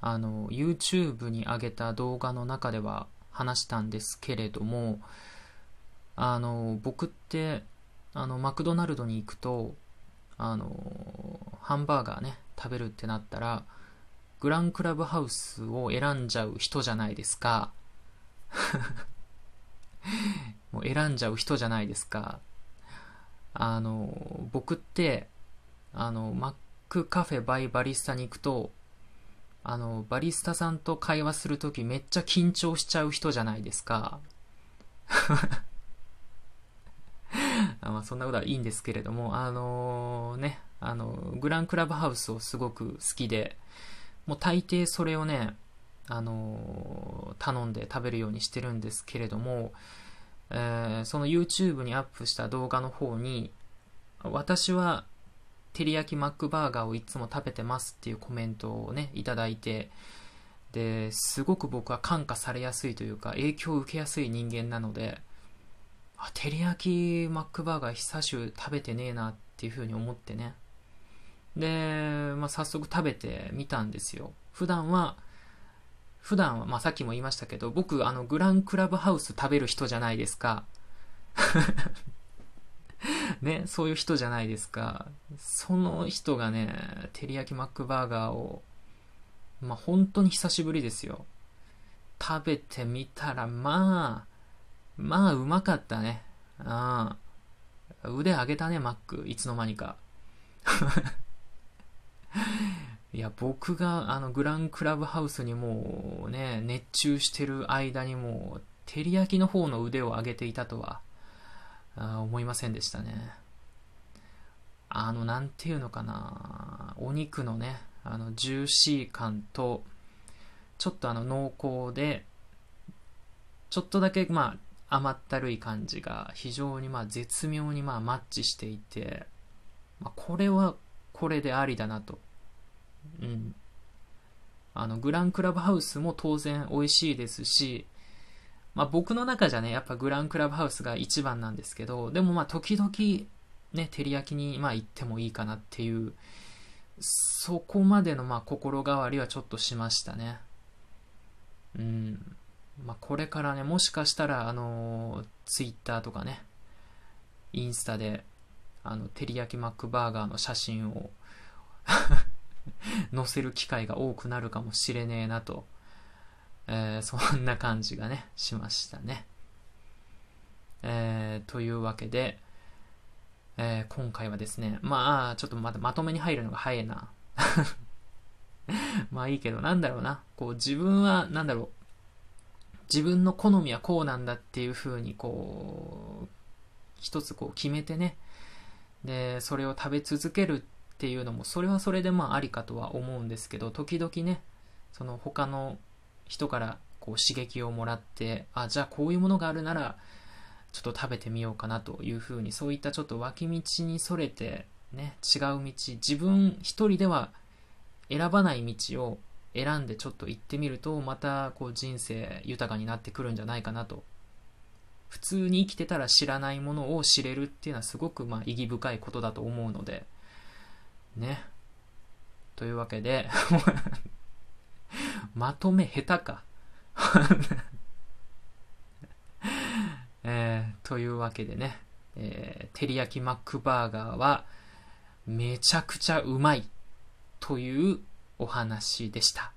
あの、YouTube に上げた動画の中では話したんですけれども、あの、僕って、あの、マクドナルドに行くと、あの、ハンバーガーね、食べるってなったら、グランクラブハウスを選んじゃう人じゃないですか。もう選んじゃう人じゃないですか。あの、僕って、あの、マックカフェバイバリスタに行くと、あの、バリスタさんと会話するときめっちゃ緊張しちゃう人じゃないですか。まあ、そんなことはいいんですけれども、あのー、ね、あの、グランクラブハウスをすごく好きで、もう大抵それをね、あのー、頼んで食べるようにしてるんですけれども、えー、その YouTube にアップした動画の方に、私は照り焼きマックバーガーをいつも食べてますっていうコメントをね、いただいて、で、すごく僕は感化されやすいというか、影響を受けやすい人間なので、あ、照り焼きマックバーガー久しぶり食べてねえなっていうふうに思ってね。で、まあ、早速食べてみたんですよ。普段は、普段は、まあ、さっきも言いましたけど、僕、あの、グランクラブハウス食べる人じゃないですか。ね、そういう人じゃないですか。その人がね、照り焼きマックバーガーを、まあ、本当に久しぶりですよ。食べてみたら、まあ、まあ、うまかったね。ああ。腕上げたね、マック。いつの間にか。いや、僕があのグランクラブハウスにもうね、熱中してる間にもう、照り焼きの方の腕を上げていたとは、あ思いませんでしたね。あの、なんていうのかな、お肉のね、あの、ジューシー感と、ちょっとあの、濃厚で、ちょっとだけ、まあ、甘ったるい感じが非常にまあ絶妙にまあマッチしていて、まあ、これはこれでありだなと。うん。あの、グランクラブハウスも当然美味しいですし、まあ僕の中じゃね、やっぱグランクラブハウスが一番なんですけど、でもまあ時々ね、照り焼きにまあ行ってもいいかなっていう、そこまでのまあ心変わりはちょっとしましたね。うん。まあこれからね、もしかしたらあの、ツイッターとかね、インスタで、あの、照り焼きマックバーガーの写真を 載せる機会が多くなるかもしれねえなとえー、そんな感じがね、しましたね。えー、というわけで、えー、今回はですね、まあ、ちょっとまだまとめに入るのが早いな。まあいいけど、なんだろうな。こう、自分は、なんだろう。自分の好みはこうなんだっていう風に、こう、一つこう決めてね。で、それを食べ続けるっていうのも、それはそれでまあありかとは思うんですけど、時々ね、その他の人からこう刺激をもらって、あ、じゃあこういうものがあるなら、ちょっと食べてみようかなというふうに、そういったちょっと脇道にそれて、ね、違う道、自分一人では選ばない道を選んでちょっと行ってみると、またこう人生豊かになってくるんじゃないかなと。普通に生きてたら知らないものを知れるっていうのはすごくまあ意義深いことだと思うので、ね。というわけでまとめ下手か。えー、というわけでね、えー、照り焼きマックバーガーはめちゃくちゃうまいというお話でした。